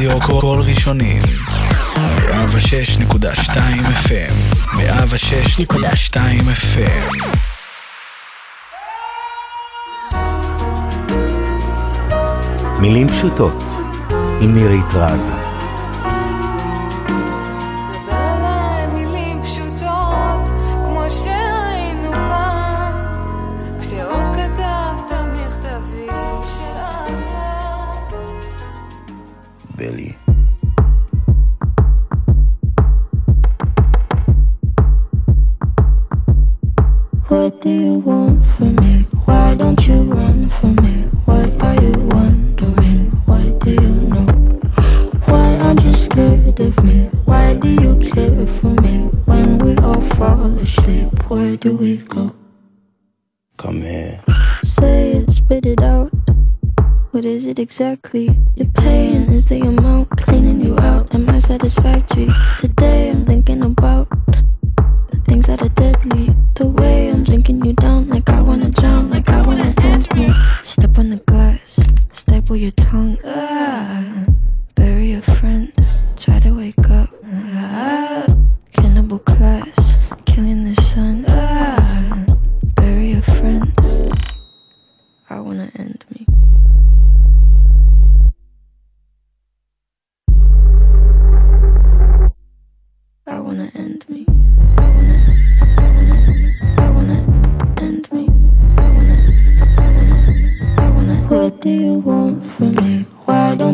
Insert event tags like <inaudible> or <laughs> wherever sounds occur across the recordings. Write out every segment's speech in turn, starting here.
ברדיו קול ראשונים. 106.2 FM 106.2 FM מילים פשוטות עם מירית רד exactly. Your pain is the amount cleaning you out. Am I satisfactory?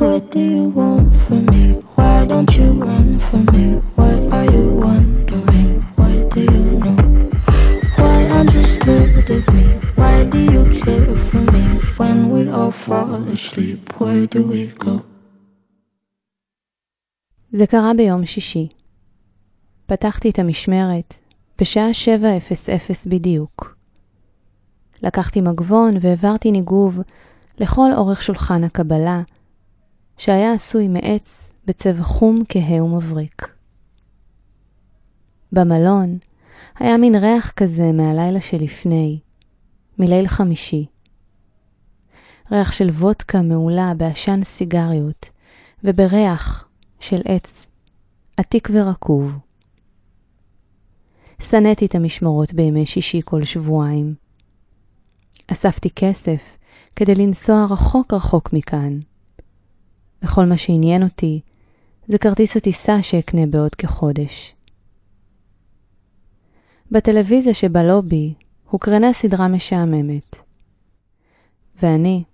What do you want from me? Why don't you run from me? What are you wondering? What do you know? Why aren't you scared of me? Why do you care for me? When we all fall asleep, where do we go? זה קרה ביום שישי. פתחתי את המשמרת בשעה 7:00 בדיוק. לקחתי מגבון והעברתי ניגוב לכל אורך שולחן הקבלה, שהיה עשוי מעץ בצבע חום כהה ומבריק. במלון היה מין ריח כזה מהלילה שלפני, מליל חמישי. ריח של וודקה מעולה בעשן סיגריות, ובריח של עץ עתיק ורקוב. שנאתי את המשמרות בימי שישי כל שבועיים. אספתי כסף כדי לנסוע רחוק רחוק מכאן. וכל מה שעניין אותי זה כרטיס הטיסה שאקנה בעוד כחודש. בטלוויזיה שבלובי הוקרנה סדרה משעממת. ואני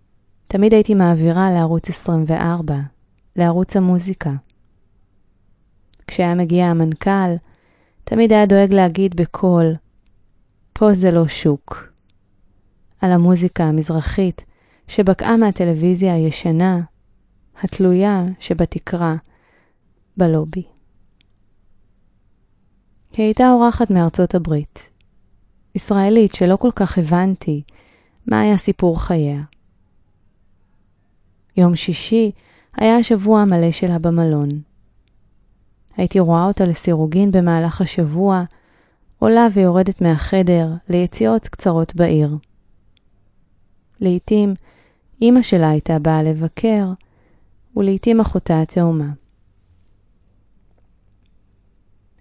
תמיד הייתי מעבירה לערוץ 24, לערוץ המוזיקה. כשהיה מגיע המנכ"ל, תמיד היה דואג להגיד בקול, פה זה לא שוק. על המוזיקה המזרחית שבקעה מהטלוויזיה הישנה, התלויה שבתקרה, בלובי. היא הייתה אורחת מארצות הברית, ישראלית שלא כל כך הבנתי מה היה סיפור חייה. יום שישי היה השבוע המלא שלה במלון. הייתי רואה אותה לסירוגין במהלך השבוע, עולה ויורדת מהחדר ליציאות קצרות בעיר. לעתים אמא שלה הייתה באה לבקר, ולעתים אחותה התאומה.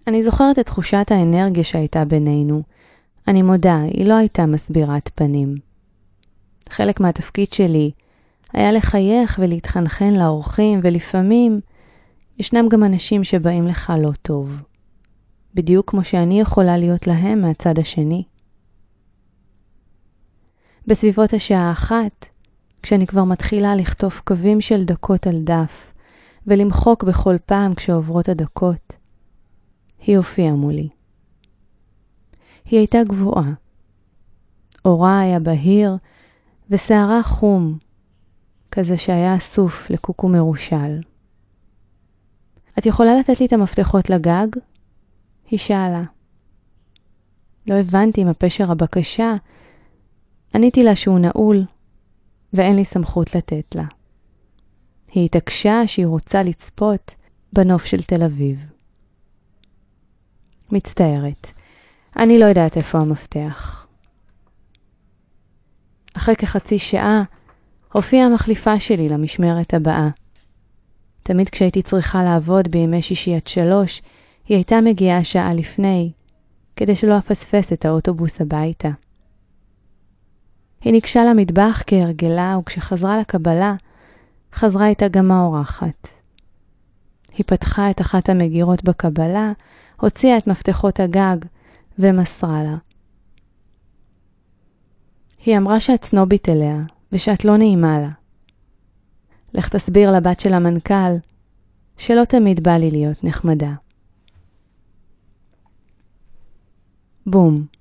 אני זוכרת את תחושת האנרגיה שהייתה בינינו. אני מודה, היא לא הייתה מסבירת פנים. חלק מהתפקיד שלי היה לחייך ולהתחנחן לאורחים, ולפעמים ישנם גם אנשים שבאים לך לא טוב. בדיוק כמו שאני יכולה להיות להם מהצד השני. בסביבות השעה אחת, כשאני כבר מתחילה לכתוב קווים של דקות על דף, ולמחוק בכל פעם כשעוברות הדקות, היא הופיעה מולי. היא הייתה גבוהה. אורה היה בהיר, ושערה חום, כזה שהיה אסוף לקוקו מרושל. את יכולה לתת לי את המפתחות לגג? היא שאלה. לא הבנתי מה פשר הבקשה. עניתי לה שהוא נעול, ואין לי סמכות לתת לה. היא התעקשה שהיא רוצה לצפות בנוף של תל אביב. מצטערת, אני לא יודעת איפה המפתח. אחרי כחצי שעה הופיעה המחליפה שלי למשמרת הבאה. תמיד כשהייתי צריכה לעבוד בימי שישי עד שלוש, היא הייתה מגיעה שעה לפני, כדי שלא אפספס את האוטובוס הביתה. היא ניגשה למטבח כהרגלה, וכשחזרה לקבלה, חזרה איתה גם האורחת. היא פתחה את אחת המגירות בקבלה, הוציאה את מפתחות הגג ומסרה לה. היא אמרה שאת סנובית אליה, ושאת לא נעימה לה. לך תסביר לבת של המנכ"ל שלא תמיד בא לי להיות נחמדה. בום.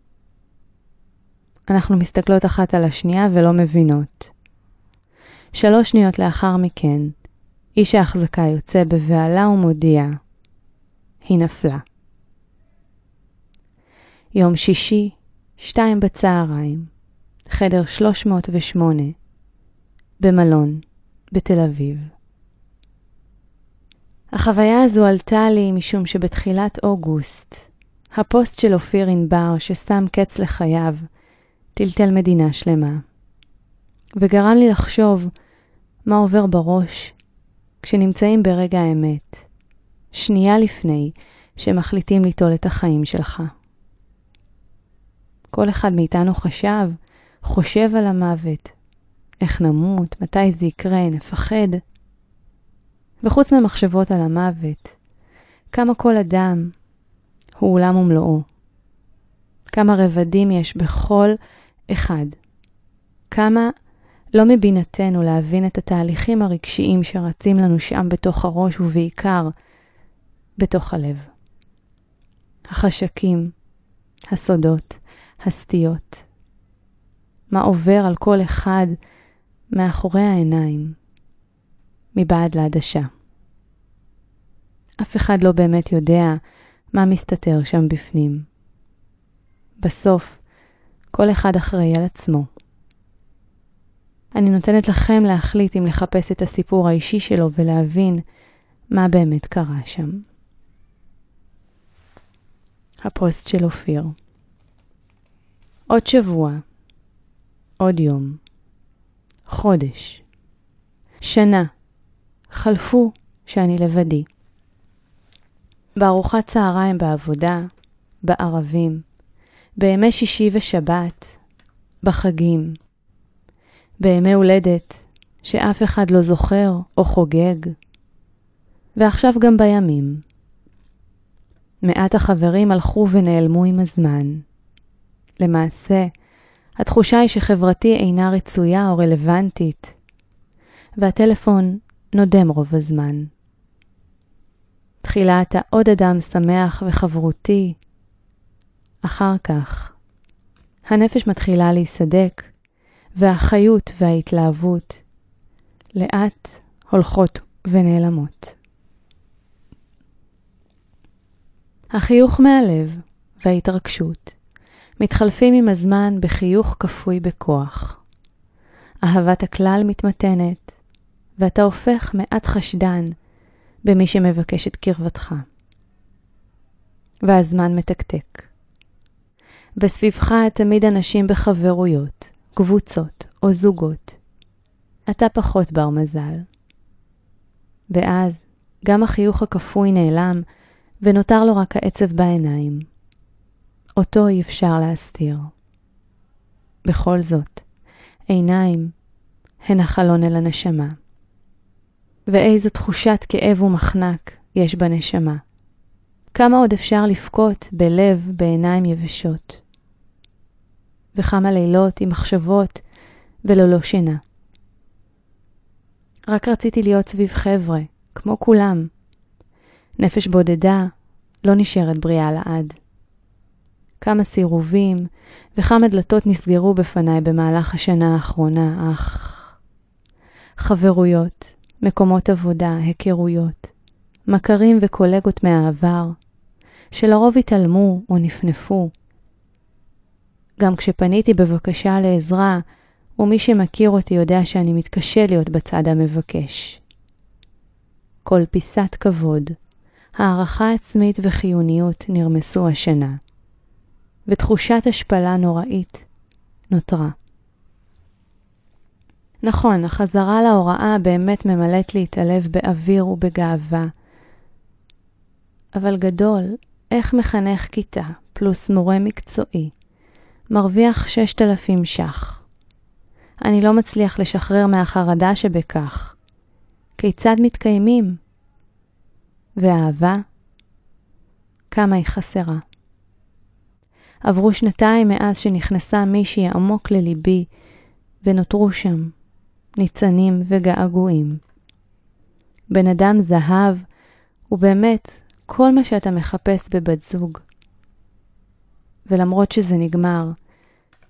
אנחנו מסתכלות אחת על השנייה ולא מבינות. שלוש שניות לאחר מכן, איש ההחזקה יוצא בבהלה ומודיע, היא נפלה. יום שישי, שתיים בצהריים, חדר 308, במלון, בתל אביב. החוויה הזו עלתה לי משום שבתחילת אוגוסט, הפוסט של אופיר ענבר ששם קץ לחייו, טלטל מדינה שלמה, וגרם לי לחשוב מה עובר בראש כשנמצאים ברגע האמת, שנייה לפני שמחליטים ליטול את החיים שלך. כל אחד מאיתנו חשב, חושב על המוות, איך נמות, מתי זה יקרה, נפחד. וחוץ ממחשבות על המוות, כמה כל אדם הוא עולם ומלואו. כמה רבדים יש בכל אחד. כמה לא מבינתנו להבין את התהליכים הרגשיים שרצים לנו שם בתוך הראש ובעיקר בתוך הלב. החשקים, הסודות, הסטיות. מה עובר על כל אחד מאחורי העיניים, מבעד לעדשה. אף אחד לא באמת יודע מה מסתתר שם בפנים. בסוף, כל אחד אחראי על עצמו. אני נותנת לכם להחליט אם לחפש את הסיפור האישי שלו ולהבין מה באמת קרה שם. הפוסט של אופיר עוד שבוע, עוד יום, חודש, שנה, חלפו שאני לבדי. בארוחת צהריים בעבודה, בערבים, בימי שישי ושבת, בחגים, בימי הולדת שאף אחד לא זוכר או חוגג, ועכשיו גם בימים. מעט החברים הלכו ונעלמו עם הזמן. למעשה, התחושה היא שחברתי אינה רצויה או רלוונטית, והטלפון נודם רוב הזמן. תחילה אתה עוד אדם שמח וחברותי, אחר כך, הנפש מתחילה להיסדק, והחיות וההתלהבות לאט הולכות ונעלמות. החיוך מהלב וההתרגשות מתחלפים עם הזמן בחיוך כפוי בכוח. אהבת הכלל מתמתנת, ואתה הופך מעט חשדן במי שמבקש את קרבתך. והזמן מתקתק. וסביבך תמיד אנשים בחברויות, קבוצות או זוגות. אתה פחות בר מזל. ואז גם החיוך הכפוי נעלם, ונותר לו רק העצב בעיניים. אותו אי אפשר להסתיר. בכל זאת, עיניים הן החלון אל הנשמה. ואיזו תחושת כאב ומחנק יש בנשמה. כמה עוד אפשר לבכות בלב בעיניים יבשות. וכמה לילות עם מחשבות וללא שינה. רק רציתי להיות סביב חבר'ה, כמו כולם. נפש בודדה לא נשארת בריאה לעד. כמה סירובים וכמה דלתות נסגרו בפניי במהלך השנה האחרונה, אך... חברויות, מקומות עבודה, היכרויות, מכרים וקולגות מהעבר, שלרוב התעלמו או נפנפו. גם כשפניתי בבקשה לעזרה, ומי שמכיר אותי יודע שאני מתקשה להיות בצד המבקש. כל פיסת כבוד, הערכה עצמית וחיוניות נרמסו השנה, ותחושת השפלה נוראית נותרה. נכון, החזרה להוראה באמת ממלאת לי את הלב באוויר ובגאווה. אבל גדול, איך מחנך כיתה פלוס מורה מקצועי מרוויח 6,000 ש"ח? אני לא מצליח לשחרר מהחרדה שבכך. כיצד מתקיימים? ואהבה? כמה היא חסרה. עברו שנתיים מאז שנכנסה מישהי עמוק לליבי, ונותרו שם ניצנים וגעגועים. בן אדם זהב הוא באמת כל מה שאתה מחפש בבת זוג. ולמרות שזה נגמר,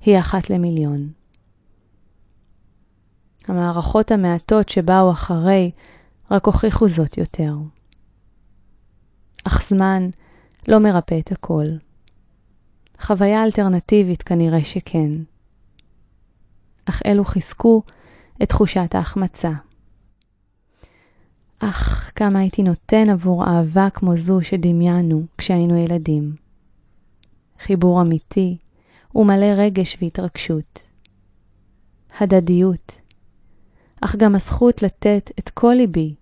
היא אחת למיליון. המערכות המעטות שבאו אחרי רק הוכיחו זאת יותר. אך זמן לא מרפא את הכל. חוויה אלטרנטיבית כנראה שכן. אך אלו חיזקו את תחושת ההחמצה. אך כמה הייתי נותן עבור אהבה כמו זו שדמיינו כשהיינו ילדים. חיבור אמיתי ומלא רגש והתרגשות. הדדיות, אך גם הזכות לתת את כל ליבי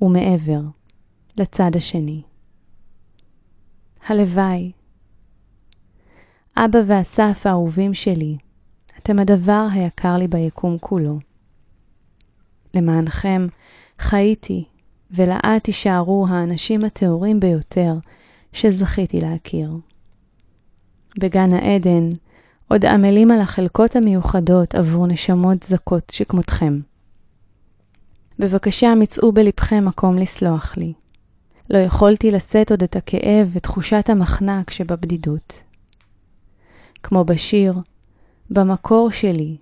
ומעבר לצד השני. הלוואי. אבא ואסף האהובים שלי, אתם הדבר היקר לי ביקום כולו. למענכם חייתי, ולעד תישארו האנשים הטהורים ביותר שזכיתי להכיר. בגן העדן עוד עמלים על החלקות המיוחדות עבור נשמות זכות שכמותכם. בבקשה מצאו בלבכם מקום לסלוח לי. לא יכולתי לשאת עוד את הכאב ותחושת המחנק שבבדידות. כמו בשיר, במקור שלי,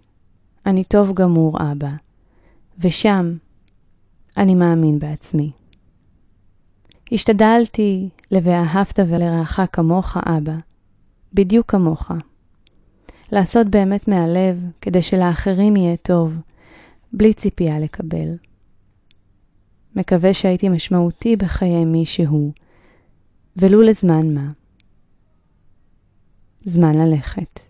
אני טוב גמור, אבא. ושם אני מאמין בעצמי. השתדלתי ל"ואהבת ולרעך כמוך, אבא", בדיוק כמוך. לעשות באמת מהלב כדי שלאחרים יהיה טוב, בלי ציפייה לקבל. מקווה שהייתי משמעותי בחיי מישהו, ולו לזמן מה. זמן ללכת.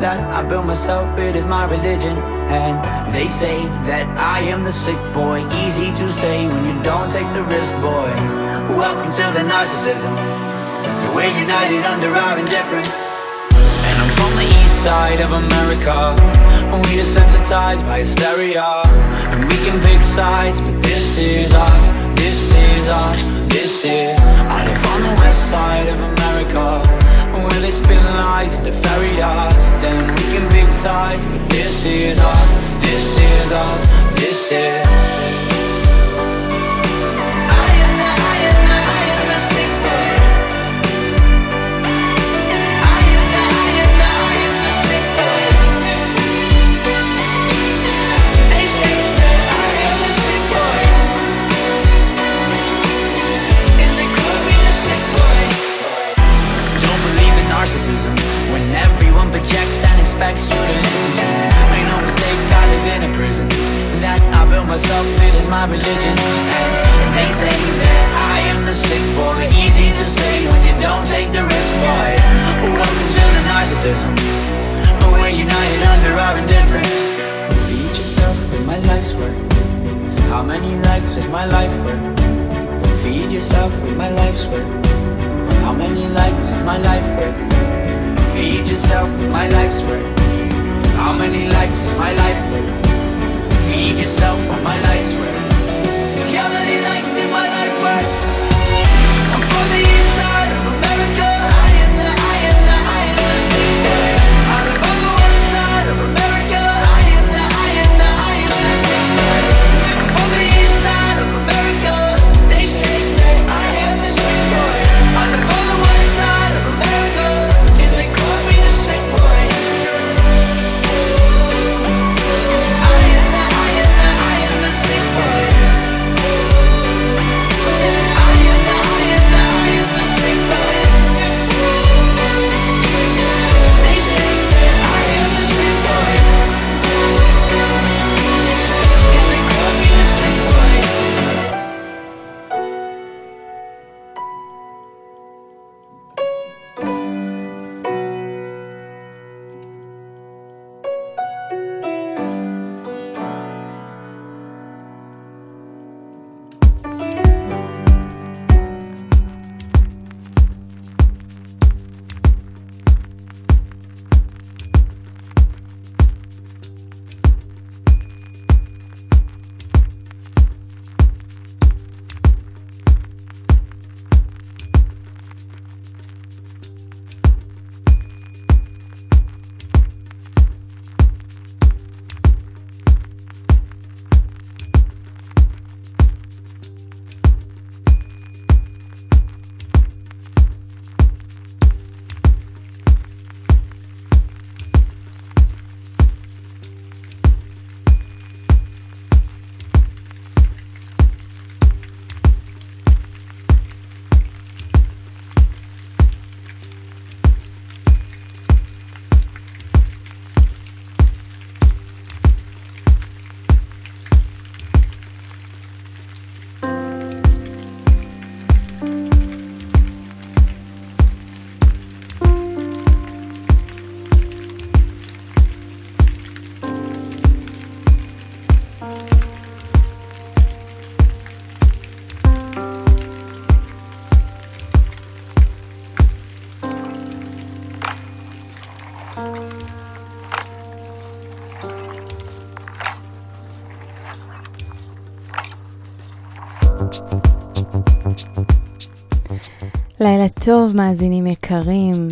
that I built myself, it is my religion. And they say that I am the sick boy. Easy to say when you don't take the risk, boy. Welcome to the narcissism. We're united under our indifference. And I'm from the east side of America. We desensitized by hysteria. And we can pick sides, but this is us. This is us. This is. I live on the west side of America. Where they spin lies into fairy dust Then we can pick sides But this is us, this is us, this is projects and expects you to listen to. Make no mistake, I live in a prison. That I built myself, it is my religion. And they say that I am the sick boy. Easy to say when you don't take the risk, boy. Welcome to the narcissism. We're united under our indifference. Feed yourself with my life's work. How many likes is my life worth? Feed yourself with my life's work. How many likes is my life worth? Feed yourself my life's work How many likes is my life worth? Feed yourself with my life's work How many likes is my life worth? I'm from the east side of America לילה טוב, מאזינים יקרים.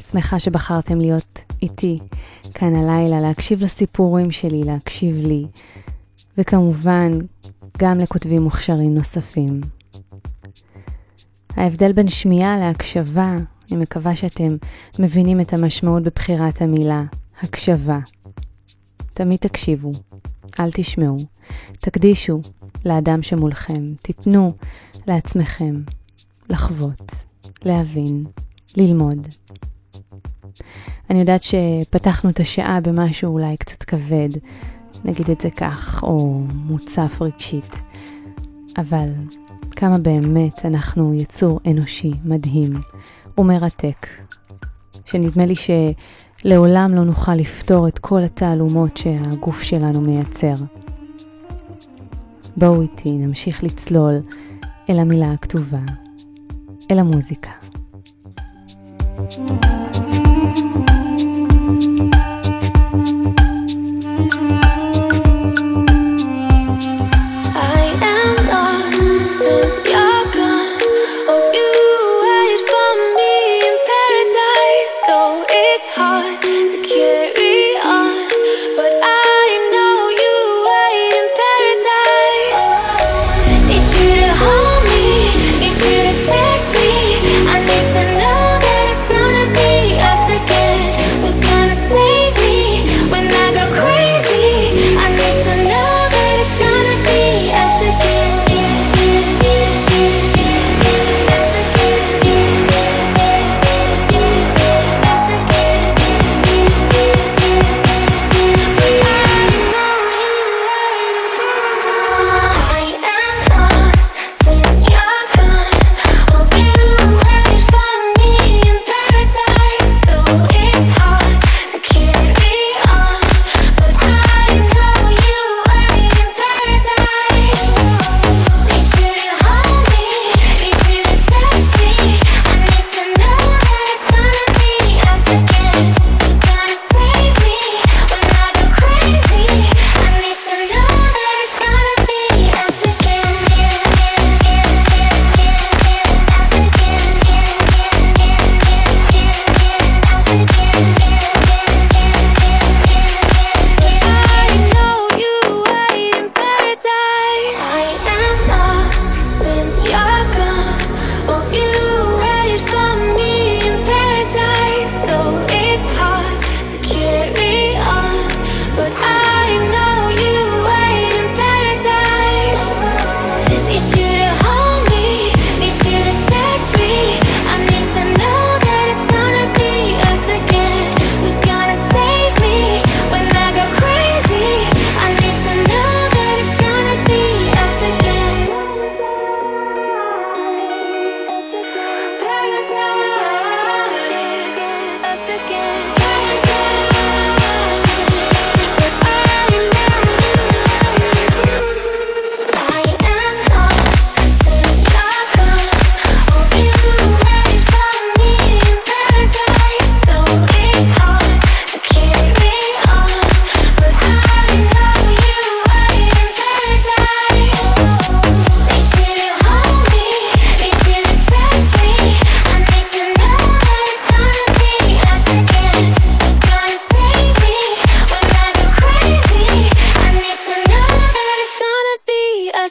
שמחה שבחרתם להיות איתי כאן הלילה, להקשיב לסיפורים שלי, להקשיב לי, וכמובן, גם לכותבים מוכשרים נוספים. ההבדל בין שמיעה להקשבה, אני מקווה שאתם מבינים את המשמעות בבחירת המילה הקשבה. תמיד תקשיבו, אל תשמעו, תקדישו לאדם שמולכם, תיתנו לעצמכם לחוות, להבין, ללמוד. אני יודעת שפתחנו את השעה במשהו אולי קצת כבד, נגיד את זה כך, או מוצף רגשית, אבל כמה באמת אנחנו יצור אנושי מדהים ומרתק, שנדמה לי שלעולם לא נוכל לפתור את כל התעלומות שהגוף שלנו מייצר. בואו איתי נמשיך לצלול אל המילה הכתובה, אל המוזיקה. I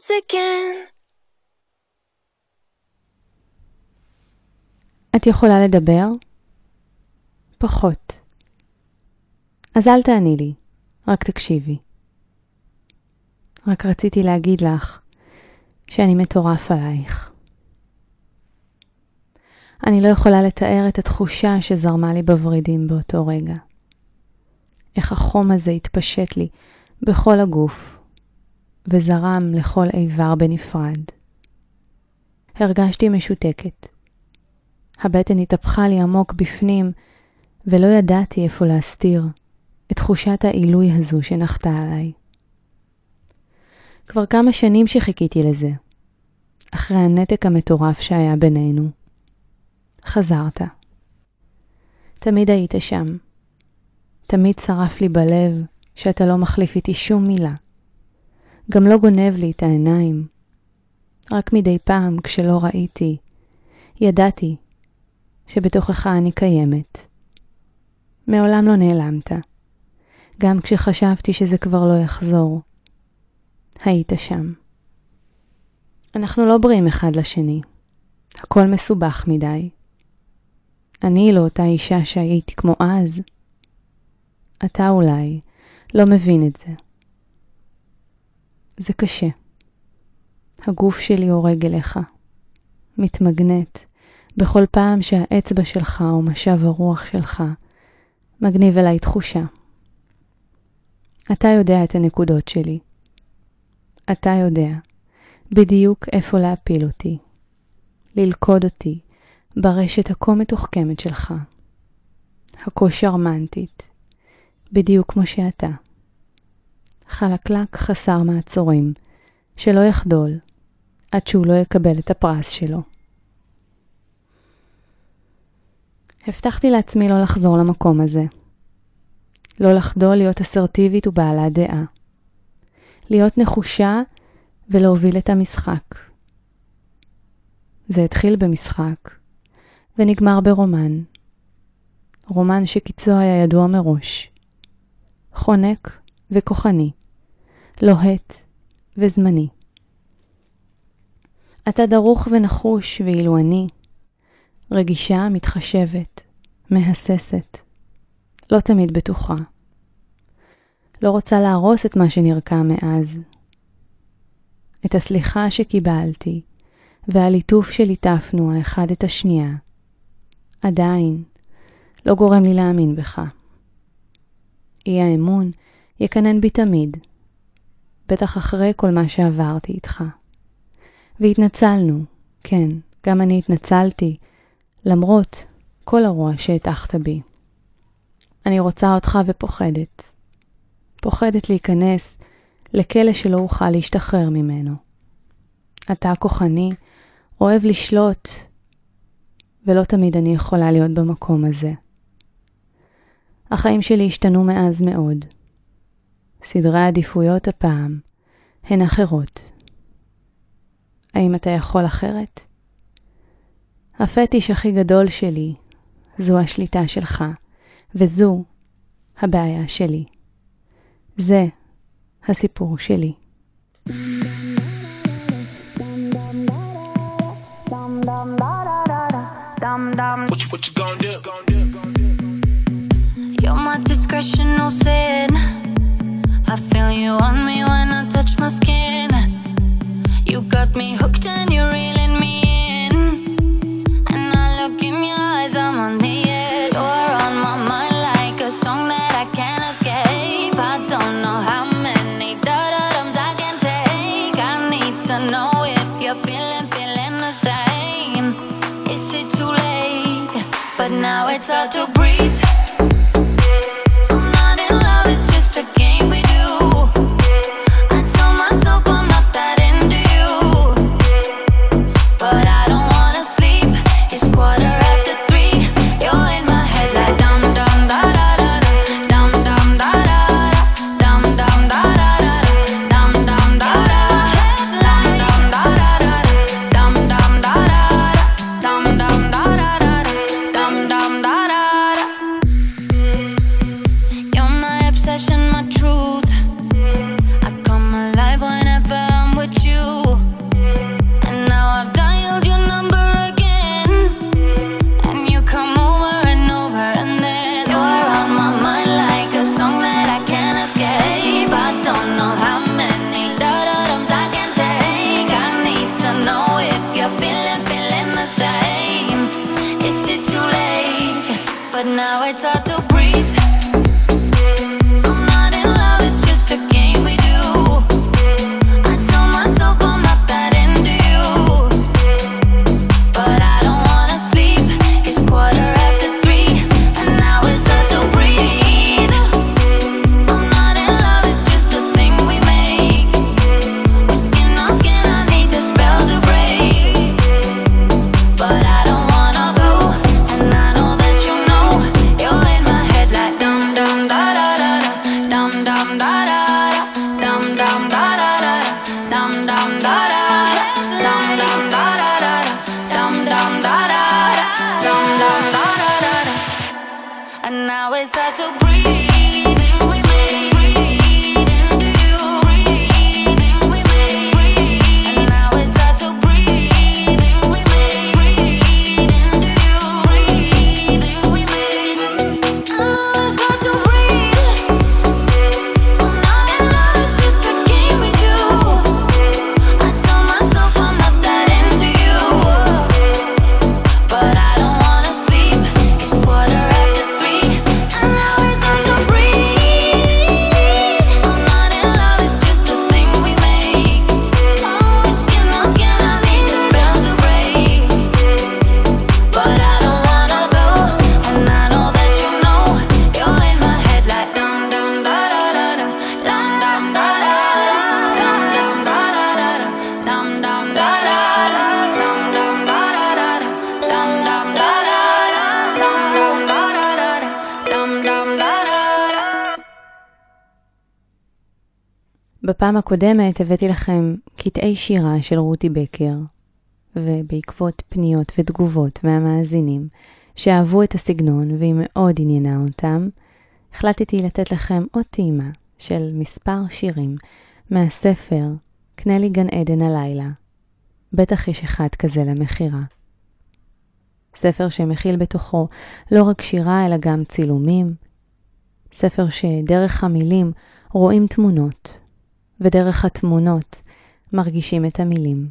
once again. את יכולה לדבר? פחות. אז אל תעני לי, רק תקשיבי. רק רציתי להגיד לך שאני מטורף עלייך. אני לא יכולה לתאר את התחושה שזרמה לי בוורידים באותו רגע. איך החום הזה התפשט לי בכל הגוף, וזרם לכל איבר בנפרד. הרגשתי משותקת. הבטן התהפכה לי עמוק בפנים, ולא ידעתי איפה להסתיר את תחושת העילוי הזו שנחתה עליי. כבר כמה שנים שחיכיתי לזה, אחרי הנתק המטורף שהיה בינינו. חזרת. תמיד היית שם. תמיד שרף לי בלב שאתה לא מחליף איתי שום מילה. גם לא גונב לי את העיניים. רק מדי פעם, כשלא ראיתי, ידעתי שבתוכך אני קיימת. מעולם לא נעלמת. גם כשחשבתי שזה כבר לא יחזור. היית שם. אנחנו לא בריאים אחד לשני. הכל מסובך מדי. אני לא אותה אישה שהייתי כמו אז. אתה אולי לא מבין את זה. זה קשה. הגוף שלי הורג אליך, מתמגנט בכל פעם שהאצבע שלך או משב הרוח שלך מגניב אליי תחושה. אתה יודע את הנקודות שלי. אתה יודע בדיוק איפה להפיל אותי, ללכוד אותי ברשת הכה מתוחכמת שלך, הכה שרמנטית, בדיוק כמו שאתה. חלקלק חסר מעצורים, שלא יחדול עד שהוא לא יקבל את הפרס שלו. הבטחתי לעצמי לא לחזור למקום הזה. לא לחדול להיות אסרטיבית ובעלת דעה. להיות נחושה ולהוביל את המשחק. זה התחיל במשחק, ונגמר ברומן. רומן שקיצו היה ידוע מראש. חונק וכוחני, לוהט וזמני. אתה דרוך ונחוש, ואילו אני, רגישה, מתחשבת, מהססת, לא תמיד בטוחה. לא רוצה להרוס את מה שנרקם מאז. את הסליחה שקיבלתי, והליטוף שליטפנו האחד את השנייה, עדיין לא גורם לי להאמין בך. אי האמון יקנן בי תמיד, בטח אחרי כל מה שעברתי איתך. והתנצלנו, כן, גם אני התנצלתי, למרות כל הרוע שהטחת בי. אני רוצה אותך ופוחדת. פוחדת להיכנס לכלא שלא אוכל להשתחרר ממנו. אתה כוחני, אוהב לשלוט, ולא תמיד אני יכולה להיות במקום הזה. החיים שלי השתנו מאז מאוד. סדרי העדיפויות הפעם הן אחרות. האם אתה יכול אחרת? הפטיש הכי גדול שלי זו השליטה שלך, וזו הבעיה שלי. זה הסיפור שלי. What you, what you gonna do? You're my discretional sin. I feel you on me when I touch my skin. You got me hooked and you're reeling me in. And I look in your eyes, I'm on the edge. You're on my mind like a song that I can't escape. I don't know how many da-da-dums I can take. I need to know if you're feeling, feeling the same. Is it too late? But now it's hard to בפעם הקודמת הבאתי לכם קטעי שירה של רותי בקר, ובעקבות פניות ותגובות מהמאזינים שאהבו את הסגנון והיא מאוד עניינה אותם, החלטתי לתת לכם עוד טעימה של מספר שירים מהספר קנה לי גן עדן הלילה. בטח יש אחד כזה למכירה. ספר שמכיל בתוכו לא רק שירה אלא גם צילומים. ספר שדרך המילים רואים תמונות, ודרך התמונות מרגישים את המילים.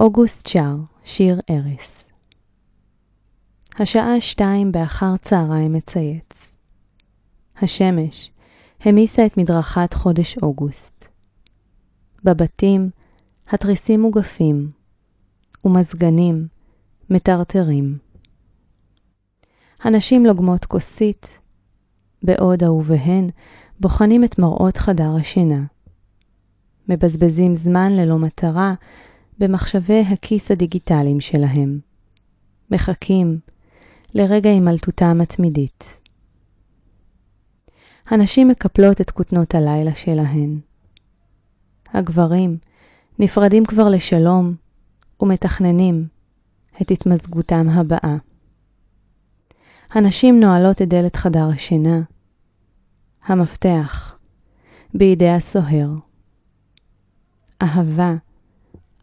אוגוסט שר, שיר ארס. השעה שתיים באחר צהריים מצייץ. השמש המיסה את מדרכת חודש אוגוסט. בבתים התריסים מוגפים, ומזגנים מטרטרים. הנשים לוגמות כוסית, בעוד אהוביהן בוחנים את מראות חדר השינה. מבזבזים זמן ללא מטרה במחשבי הכיס הדיגיטליים שלהם. מחכים לרגע הימלטותם התמידית. הנשים מקפלות את כותנות הלילה שלהן. הגברים נפרדים כבר לשלום ומתכננים את התמזגותם הבאה. הנשים נועלות את דלת חדר השינה, המפתח בידי הסוהר. אהבה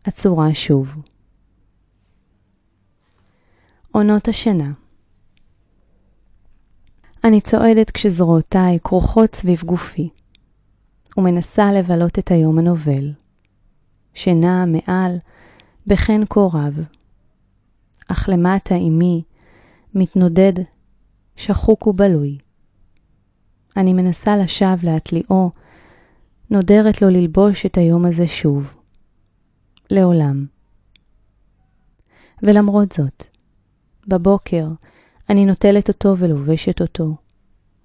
עצורה שוב. עונות השנה אני צועדת כשזרועותיי כרוכות סביב גופי, ומנסה לבלות את היום הנובל. שינה מעל בחן רב, אך למטה עמי מתנודד שחוק ובלוי. אני מנסה לשווא להטליאו, נודרת לו ללבוש את היום הזה שוב. לעולם. ולמרות זאת, בבוקר אני נוטלת אותו ולובשת אותו,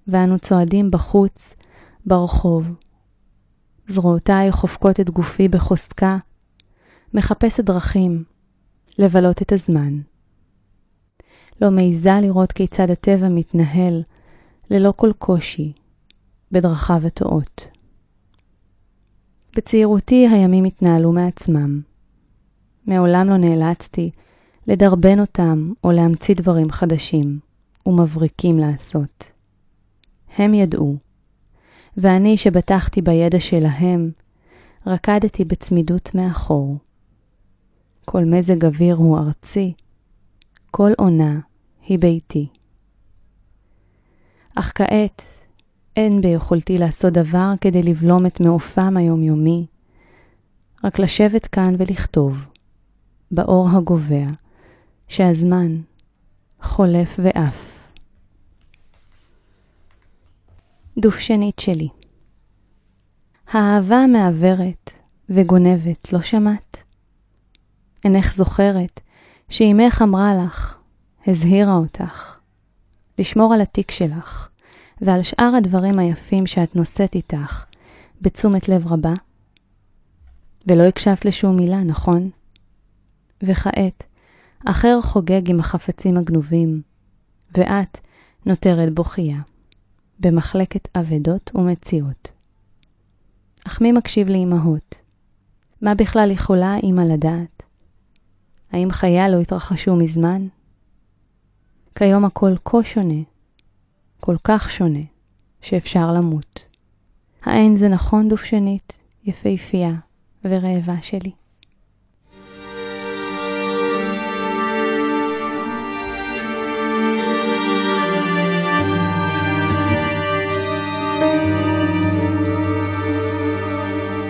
ואנו צועדים בחוץ, ברחוב. זרועותיי חופקות את גופי בחוזקה, מחפשת דרכים לבלות את הזמן. לא מעיזה לראות כיצד הטבע מתנהל ללא כל קושי בדרכיו הטועות. בצעירותי הימים התנהלו מעצמם. מעולם לא נאלצתי לדרבן אותם או להמציא דברים חדשים ומבריקים לעשות. הם ידעו, ואני שבטחתי בידע שלהם, רקדתי בצמידות מאחור. כל מזג אוויר הוא ארצי, כל עונה היא ביתי. אך כעת אין ביכולתי לעשות דבר כדי לבלום את מעופם היומיומי, רק לשבת כאן ולכתוב, באור הגובע, שהזמן חולף ואף. דופשנית שלי. האהבה מעוורת וגונבת, לא שמעת? אינך זוכרת שאימך אמרה לך, הזהירה אותך, לשמור על התיק שלך ועל שאר הדברים היפים שאת נושאת איתך בתשומת לב רבה? ולא הקשבת לשום מילה, נכון? וכעת, אחר חוגג עם החפצים הגנובים, ואת נותרת בוכייה, במחלקת אבדות ומציאות. אך מי מקשיב לאימהות? מה בכלל יכולה אימא לדעת? האם חייה לא התרחשו מזמן? כיום הכל כה שונה, כל כך שונה, שאפשר למות. האין זה נכון דופשנית, יפהפייה ורעבה שלי?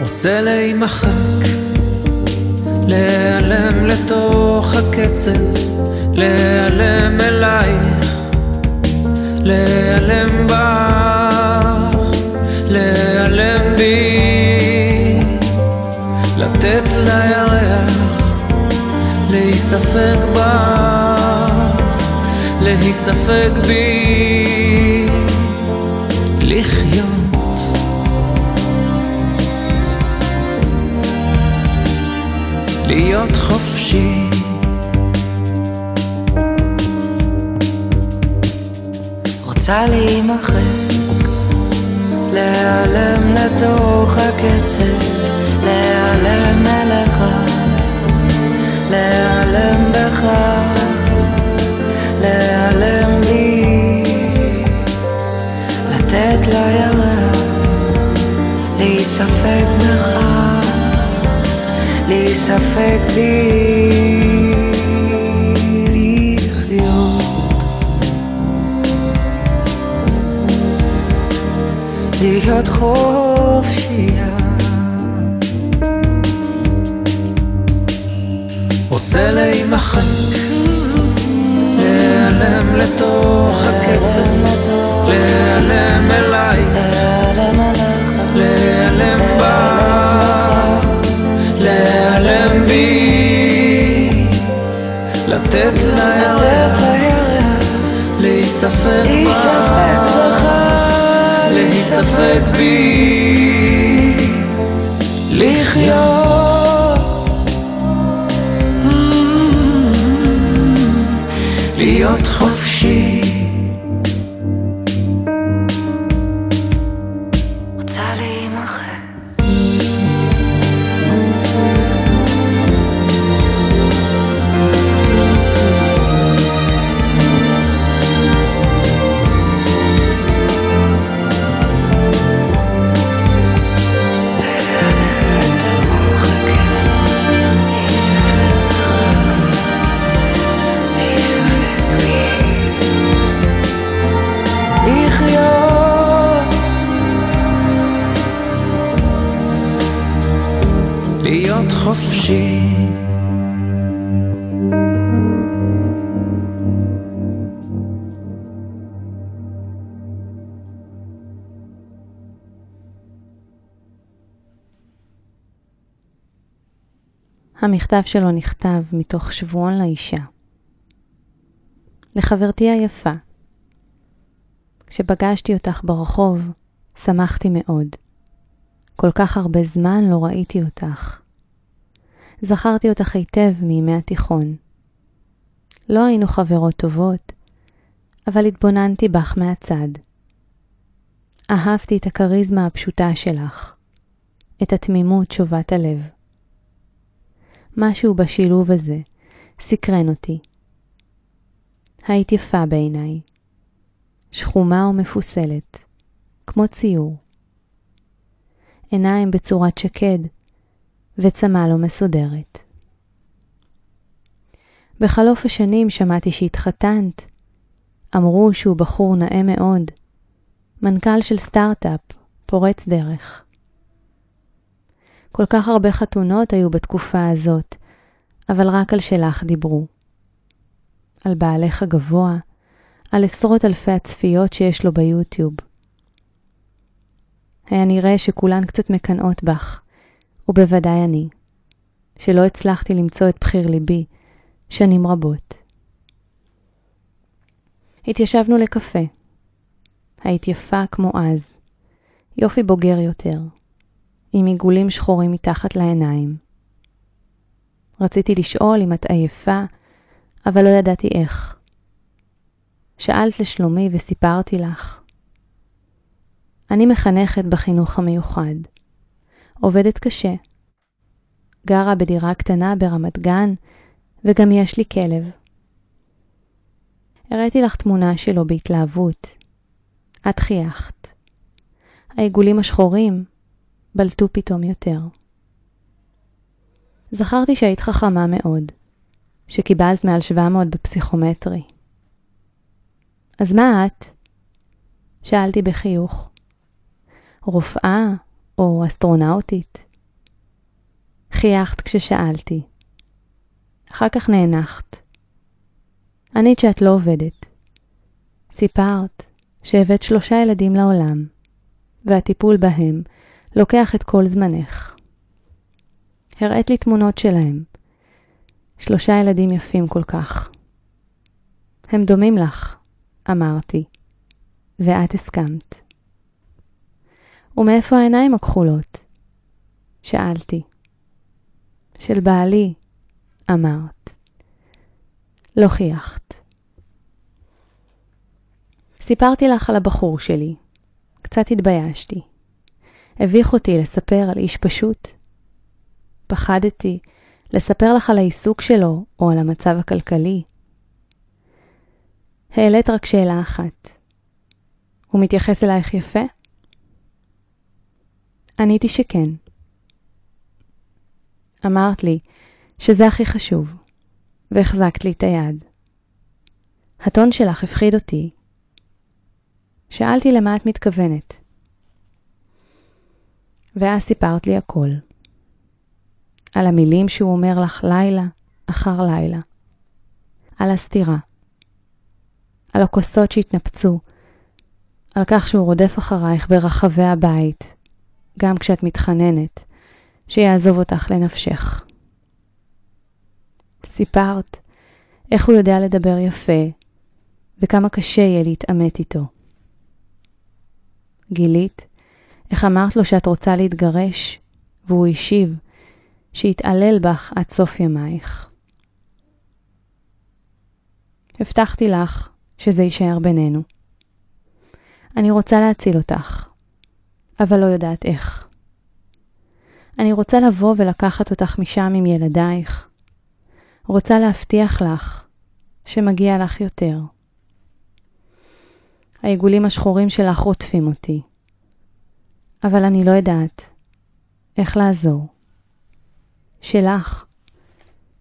רוצה להימחק, להיעלם לתוך הקצב, להיעלם אלייך, להיעלם בך, להיעלם בי, לתת לירח, להיספק בך, להיספק בי, לחיות. להיות חופשי. רוצה להימחק, להיעלם לתוך הקצב, להיעלם אליך, להיעלם בך, להיעלם בי, לתת לירח, להיספק ספק בי להיות חופשייה רוצה להימחק להיעלם לתוך הקצב להיעלם אליי לתת לירח, להיספק בך, להיספק בי, לחיות, להיות חופשי. המכתב שלו נכתב מתוך שבועון לאישה. לחברתי היפה, כשפגשתי אותך ברחוב, שמחתי מאוד. כל כך הרבה זמן לא ראיתי אותך. זכרתי אותך היטב מימי התיכון. לא היינו חברות טובות, אבל התבוננתי בך מהצד. אהבתי את הכריזמה הפשוטה שלך, את התמימות שובת הלב. משהו בשילוב הזה סקרן אותי. היית יפה בעיניי, שחומה ומפוסלת, כמו ציור. עיניים בצורת שקד, וצמא לא מסודרת. בחלוף השנים שמעתי שהתחתנת. אמרו שהוא בחור נאה מאוד, מנכ"ל של סטארט-אפ, פורץ דרך. כל כך הרבה חתונות היו בתקופה הזאת, אבל רק על שלך דיברו. על בעלך הגבוה, על עשרות אלפי הצפיות שיש לו ביוטיוב. היה נראה שכולן קצת מקנאות בך, ובוודאי אני, שלא הצלחתי למצוא את בחיר ליבי שנים רבות. התיישבנו לקפה. היית יפה כמו אז, יופי בוגר יותר, עם עיגולים שחורים מתחת לעיניים. רציתי לשאול אם את עייפה, אבל לא ידעתי איך. שאלת לשלומי וסיפרתי לך. אני מחנכת בחינוך המיוחד. עובדת קשה. גרה בדירה קטנה ברמת גן, וגם יש לי כלב. הראיתי לך תמונה שלו בהתלהבות. את חייכת. העיגולים השחורים בלטו פתאום יותר. זכרתי שהיית חכמה מאוד, שקיבלת מעל 700 בפסיכומטרי. אז מה את? שאלתי בחיוך. רופאה או אסטרונאוטית? חייכת כששאלתי. אחר כך נאנחת. ענית שאת לא עובדת. סיפרת שהבאת שלושה ילדים לעולם, והטיפול בהם לוקח את כל זמנך. הראית לי תמונות שלהם. שלושה ילדים יפים כל כך. הם דומים לך, אמרתי, ואת הסכמת. ומאיפה העיניים הכחולות? שאלתי. של בעלי, אמרת. לא חייכת. סיפרתי לך על הבחור שלי. קצת התביישתי. הביך אותי לספר על איש פשוט. פחדתי לספר לך על העיסוק שלו או על המצב הכלכלי. העלית רק שאלה אחת. הוא מתייחס אלייך יפה? עניתי שכן. אמרת לי שזה הכי חשוב, והחזקת לי את היד. הטון שלך הפחיד אותי. שאלתי למה את מתכוונת. ואז סיפרת לי הכל. על המילים שהוא אומר לך לילה אחר לילה. על הסתירה. על הכוסות שהתנפצו. על כך שהוא רודף אחרייך ברחבי הבית, גם כשאת מתחננת, שיעזוב אותך לנפשך. סיפרת איך הוא יודע לדבר יפה, וכמה קשה יהיה להתעמת איתו. גילית איך אמרת לו שאת רוצה להתגרש, והוא השיב שיתעלל בך עד סוף ימייך. הבטחתי לך שזה יישאר בינינו. אני רוצה להציל אותך, אבל לא יודעת איך. אני רוצה לבוא ולקחת אותך משם עם ילדייך. רוצה להבטיח לך שמגיע לך יותר. העיגולים השחורים שלך רודפים אותי, אבל אני לא יודעת איך לעזור. שלך,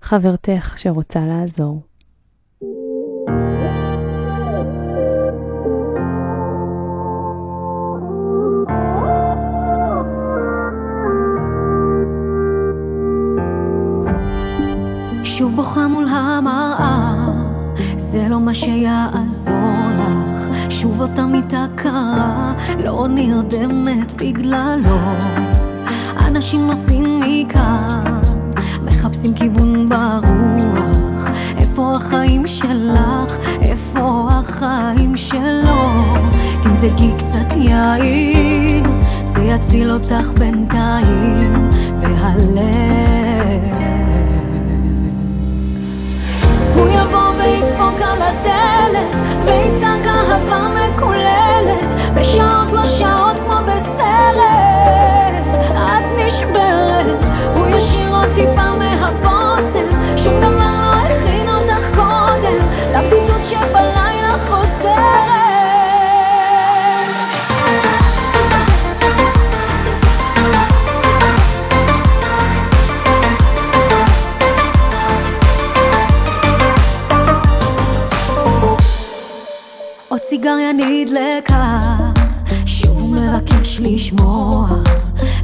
חברתך שרוצה לעזור. שוב בוכה מול המראה, זה לא מה שיעזור לך. שוב אותה מיטה קרה, לא נרדמת בגללו. אנשים נוסעים מכאן, מחפשים כיוון ברוח. איפה החיים שלך? איפה החיים שלו? תמזגי קצת יין, זה יציל אותך בינתיים, והלב... וידפוק על הדלת, ויצעק אהבה מקוללת, בשעות לא שעות כמו בסרט. את נשברת, הוא ישאיר עוד טיפה מהבושם, סיגריה נדלקה, שוב מבקש לשמוע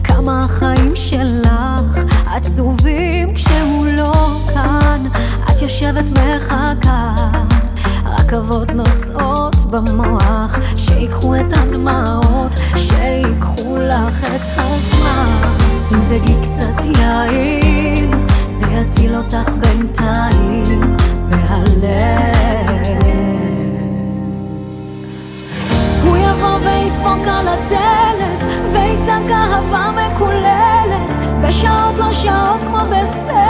כמה החיים שלך עצובים כשהוא לא כאן, את יושבת מחכה, רכבות נוסעות במוח, שיקחו את הדמעות, שיקחו לך את הזמן. תמזגי קצת יין, זה יציל אותך בינתיים, והלב וידפוק על הדלת ויצעק אהבה מקוללת בשעות לא שעות כמו בסרט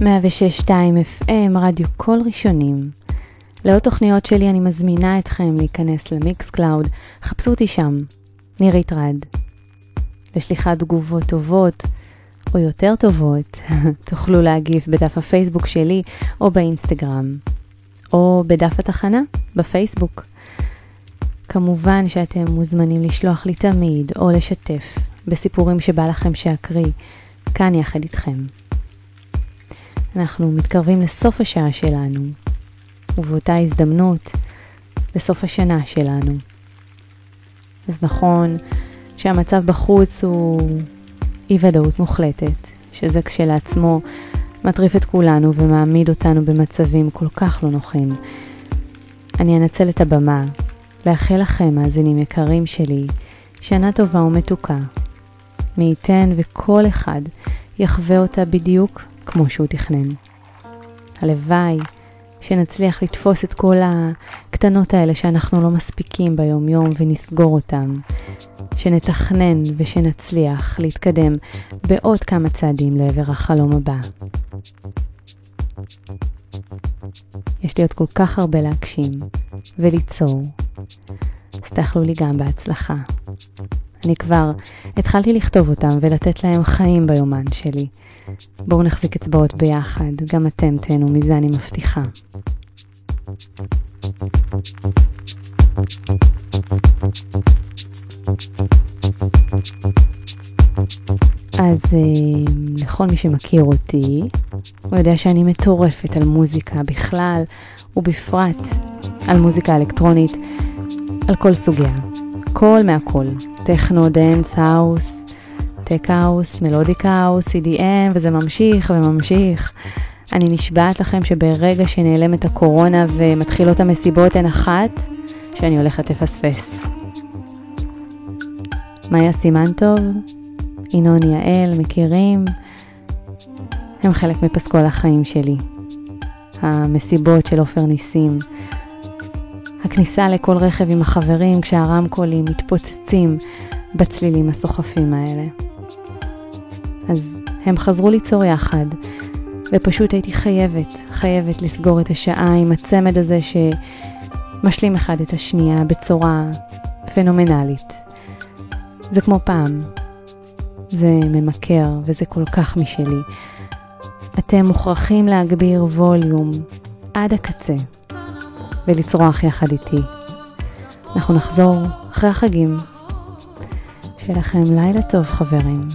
106.2 FM, רדיו קול ראשונים. לעוד תוכניות שלי אני מזמינה אתכם להיכנס ל Mixcloud, חפשו אותי שם, נירית רד. לשליחת תגובות טובות, או יותר טובות, <laughs> תוכלו להגיב בדף הפייסבוק שלי או באינסטגרם, או בדף התחנה, בפייסבוק. כמובן שאתם מוזמנים לשלוח לי תמיד, או לשתף, בסיפורים שבא לכם שאקריא, כאן יחד איתכם. אנחנו מתקרבים לסוף השעה שלנו, ובאותה הזדמנות, לסוף השנה שלנו. אז נכון שהמצב בחוץ הוא אי ודאות מוחלטת, שזה כשלעצמו מטריף את כולנו ומעמיד אותנו במצבים כל כך לא נוחים. אני אנצל את הבמה לאחל לכם, מאזינים יקרים שלי, שנה טובה ומתוקה. מי ייתן וכל אחד יחווה אותה בדיוק כמו שהוא תכנן. הלוואי שנצליח לתפוס את כל הקטנות האלה שאנחנו לא מספיקים ביום יום ונסגור אותם. שנתכנן ושנצליח להתקדם בעוד כמה צעדים לעבר החלום הבא. יש לי עוד כל כך הרבה להגשים וליצור. אז תאכלו לי גם בהצלחה. אני כבר התחלתי לכתוב אותם ולתת להם חיים ביומן שלי. בואו נחזיק אצבעות ביחד, גם אתם תהנו מזה, אני מבטיחה. אז אה, לכל מי שמכיר אותי, הוא יודע שאני מטורפת על מוזיקה בכלל, ובפרט על מוזיקה אלקטרונית, על כל סוגיה. כל מהכל. טכנו, dance, house, tech house, melodic house, EDM, וזה ממשיך וממשיך. אני נשבעת לכם שברגע שנעלמת הקורונה ומתחילות המסיבות אין אחת שאני הולכת לפספס. מאיה סימן טוב, ינון יעל, מכירים? הם חלק מפסקול החיים שלי. המסיבות של עופר ניסים. הכניסה לכל רכב עם החברים כשהרמקולים מתפוצצים בצלילים הסוחפים האלה. אז הם חזרו ליצור יחד, ופשוט הייתי חייבת, חייבת לסגור את השעה עם הצמד הזה שמשלים אחד את השנייה בצורה פנומנלית. זה כמו פעם. זה ממכר וזה כל כך משלי. אתם מוכרחים להגביר ווליום עד הקצה. ולצרוח יחד איתי. אנחנו נחזור אחרי החגים. שיהיה לכם לילה טוב, חברים.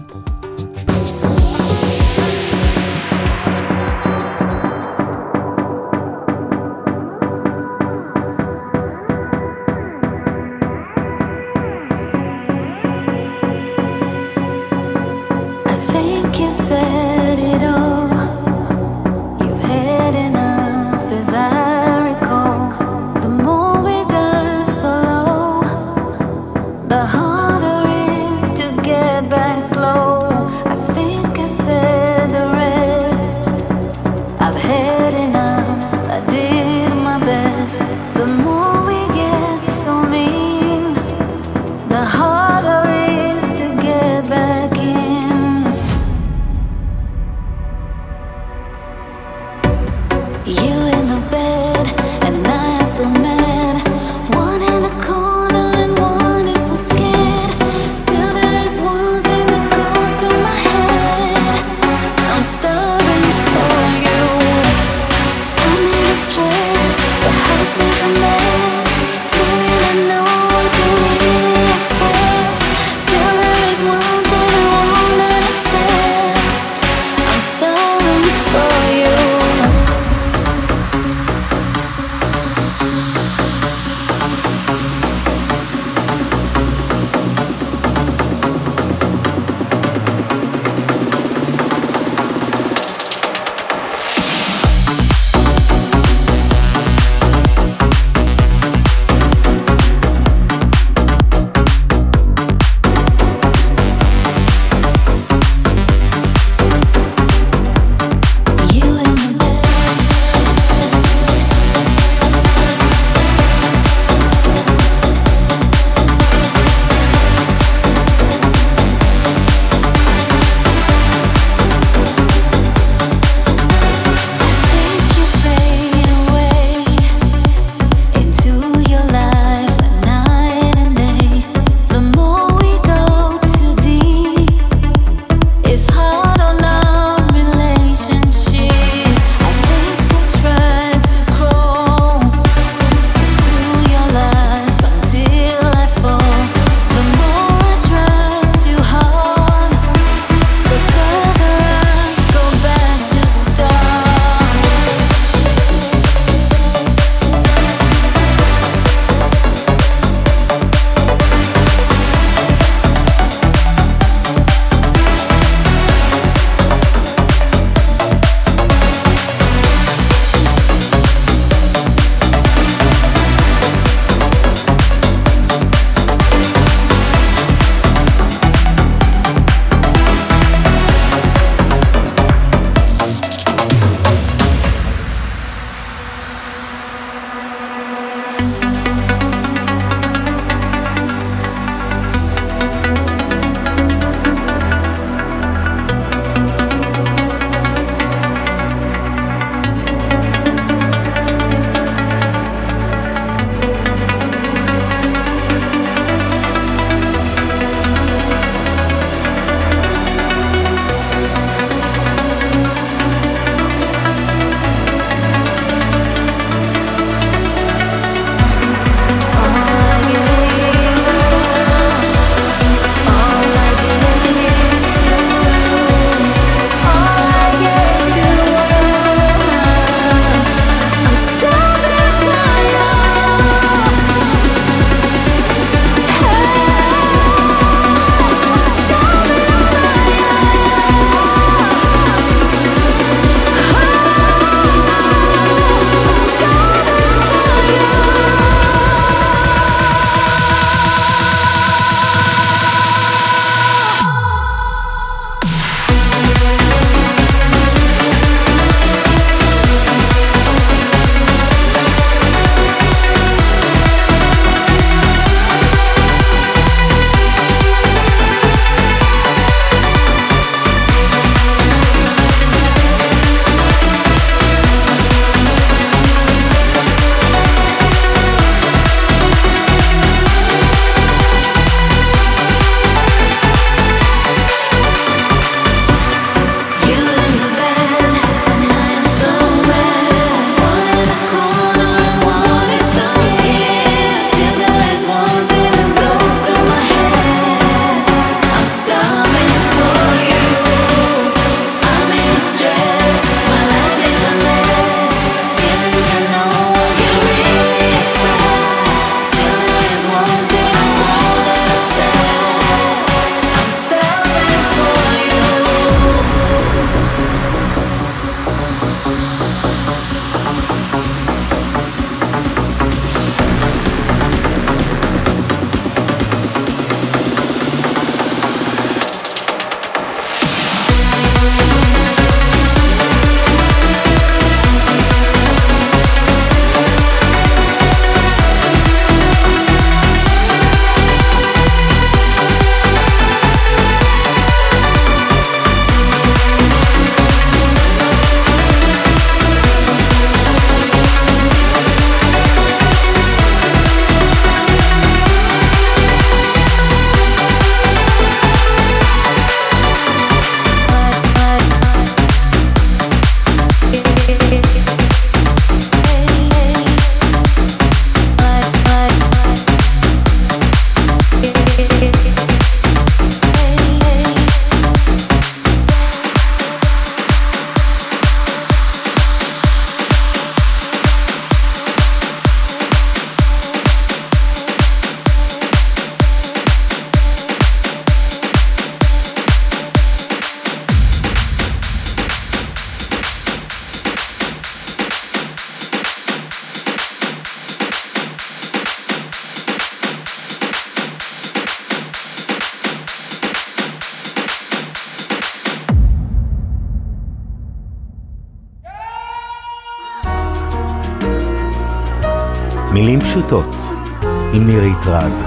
עם